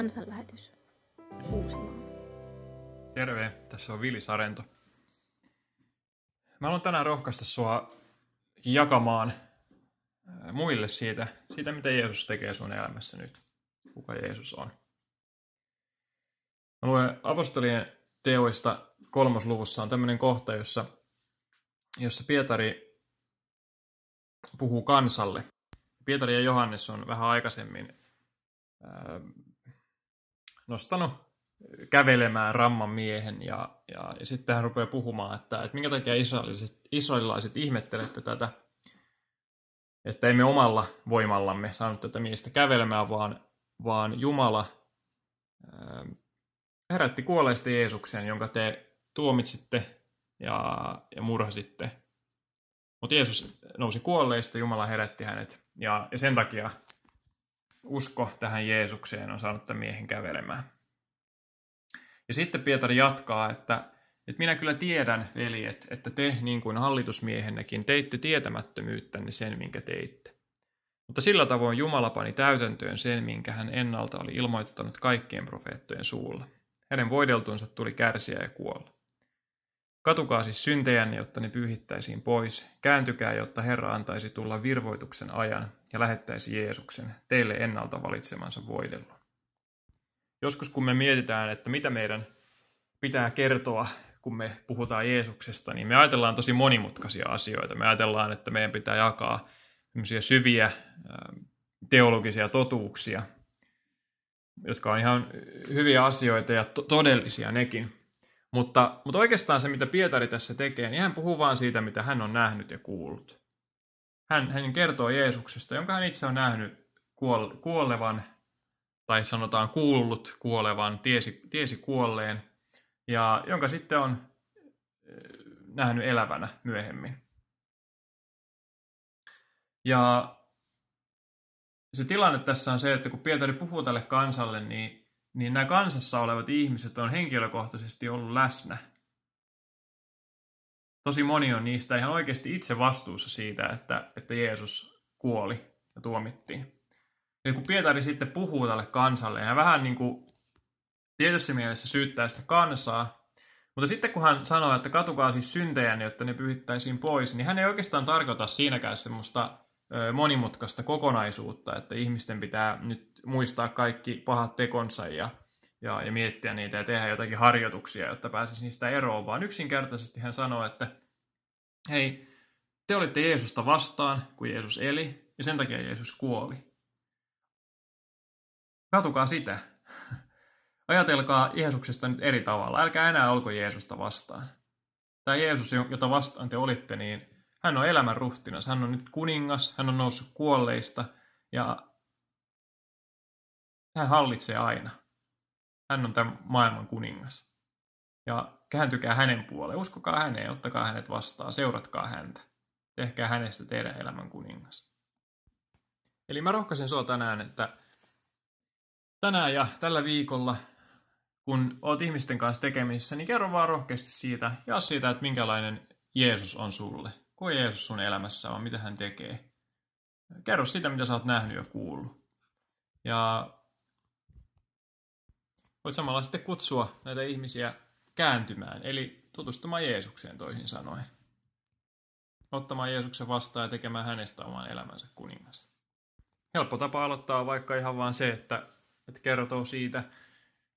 kansanlähetys Uusimaa. Terve, tässä on Vili Sarento. Mä haluan tänään rohkaista sua jakamaan muille siitä, siitä, mitä Jeesus tekee sun elämässä nyt. Kuka Jeesus on. Mä luen apostolien teoista kolmosluvussa on tämmöinen kohta, jossa, jossa Pietari puhuu kansalle. Pietari ja Johannes on vähän aikaisemmin nostanut kävelemään ramman miehen ja, ja, ja sitten hän rupeaa puhumaan, että, että minkä takia israelilaiset, israelilaiset ihmettelette tätä, että emme omalla voimallamme saanut tätä miestä kävelemään, vaan, vaan Jumala ää, herätti kuolleista Jeesuksen, jonka te tuomitsitte ja, ja murhasitte. Mutta Jeesus nousi kuolleista, Jumala herätti hänet. Ja, ja sen takia usko tähän Jeesukseen on saanut tämän miehen kävelemään. Ja sitten Pietari jatkaa, että, että minä kyllä tiedän, veljet, että te niin kuin hallitusmiehennekin teitte tietämättömyyttänne sen, minkä teitte. Mutta sillä tavoin Jumala pani täytäntöön sen, minkä hän ennalta oli ilmoittanut kaikkien profeettojen suulla. Hänen voideltunsa tuli kärsiä ja kuolla. Katukaa siis syntejänne, jotta ne pyyhittäisiin pois. Kääntykää, jotta Herra antaisi tulla virvoituksen ajan ja lähettäisi Jeesuksen, teille ennalta valitsemansa voidellun. Joskus kun me mietitään, että mitä meidän pitää kertoa, kun me puhutaan Jeesuksesta, niin me ajatellaan tosi monimutkaisia asioita. Me ajatellaan, että meidän pitää jakaa syviä teologisia totuuksia, jotka on ihan hyviä asioita ja to- todellisia nekin. Mutta, mutta oikeastaan se, mitä Pietari tässä tekee, niin hän puhuu vain siitä, mitä hän on nähnyt ja kuullut. Hän, hän kertoo Jeesuksesta, jonka hän itse on nähnyt kuole- kuolevan, tai sanotaan kuullut kuolevan, tiesi, tiesi kuolleen, ja jonka sitten on nähnyt elävänä myöhemmin. Ja se tilanne tässä on se, että kun Pietari puhuu tälle kansalle, niin, niin nämä kansassa olevat ihmiset on henkilökohtaisesti ollut läsnä. Tosi moni on niistä ihan oikeasti itse vastuussa siitä, että, että Jeesus kuoli ja tuomittiin. Ja kun Pietari sitten puhuu tälle kansalle, hän vähän niin kuin tietyssä mielessä syyttää sitä kansaa, mutta sitten kun hän sanoo, että katukaa siis syntejä, jotta ne pyhittäisiin pois, niin hän ei oikeastaan tarkoita siinäkään semmoista monimutkaista kokonaisuutta, että ihmisten pitää nyt muistaa kaikki pahat tekonsa ja, ja, ja miettiä niitä ja tehdä jotakin harjoituksia, jotta pääsisi niistä eroon, vaan yksinkertaisesti hän sanoo, että hei, te olitte Jeesusta vastaan, kun Jeesus eli, ja sen takia Jeesus kuoli. Katukaa sitä. Ajatelkaa Jeesuksesta nyt eri tavalla. Älkää enää olko Jeesusta vastaan. Tämä Jeesus, jota vastaan te olitte, niin hän on elämän ruhtinas, hän on nyt kuningas, hän on noussut kuolleista ja hän hallitsee aina. Hän on tämän maailman kuningas. Ja kääntykää hänen puoleen, uskokaa häneen, ottakaa hänet vastaan, seuratkaa häntä. Tehkää hänestä teidän elämän kuningas. Eli mä rohkaisen sua tänään, että tänään ja tällä viikolla, kun oot ihmisten kanssa tekemisissä, niin kerro vaan rohkeasti siitä, ja siitä, että minkälainen Jeesus on sulle kuka Jeesus sun elämässä on, mitä hän tekee. Kerro sitä, mitä sä oot nähnyt ja kuullut. Ja voit samalla sitten kutsua näitä ihmisiä kääntymään, eli tutustumaan Jeesukseen toisin sanoen. Ottamaan Jeesuksen vastaan ja tekemään hänestä oman elämänsä kuningas. Helppo tapa aloittaa vaikka ihan vaan se, että, että kertoo siitä,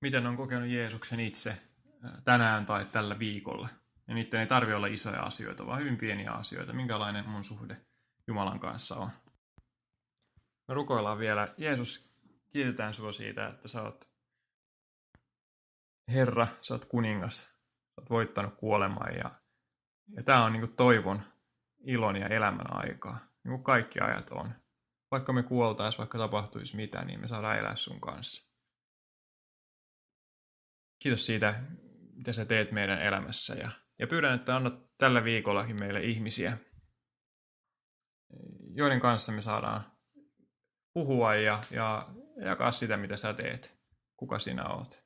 miten on kokenut Jeesuksen itse tänään tai tällä viikolla – ja niiden ei tarvi olla isoja asioita, vaan hyvin pieniä asioita. Minkälainen mun suhde Jumalan kanssa on. Me rukoillaan vielä. Jeesus, kiitetään sinua siitä, että sä oot Herra, sä oot kuningas. Sä oot voittanut kuolemaan ja, ja tämä on niin toivon, ilon ja elämän aikaa. Niin kuin kaikki ajat on. Vaikka me kuoltaisiin, vaikka tapahtuisi mitä, niin me saadaan elää sun kanssa. Kiitos siitä, mitä sä teet meidän elämässä ja ja pyydän, että annat tällä viikollakin meille ihmisiä, joiden kanssa me saadaan puhua ja, ja jakaa sitä, mitä sä teet, kuka sinä oot.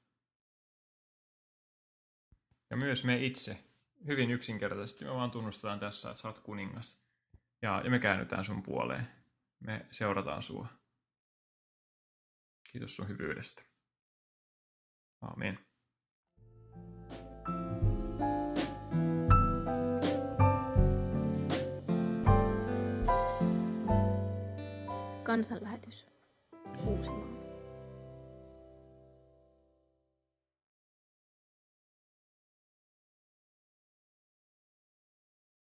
Ja myös me itse, hyvin yksinkertaisesti, me vaan tunnustetaan tässä, että sä oot kuningas. Ja, ja me käännytään sun puoleen. Me seurataan sua. Kiitos sun hyvyydestä. Aamen. Kansanlähetys Uusimaa.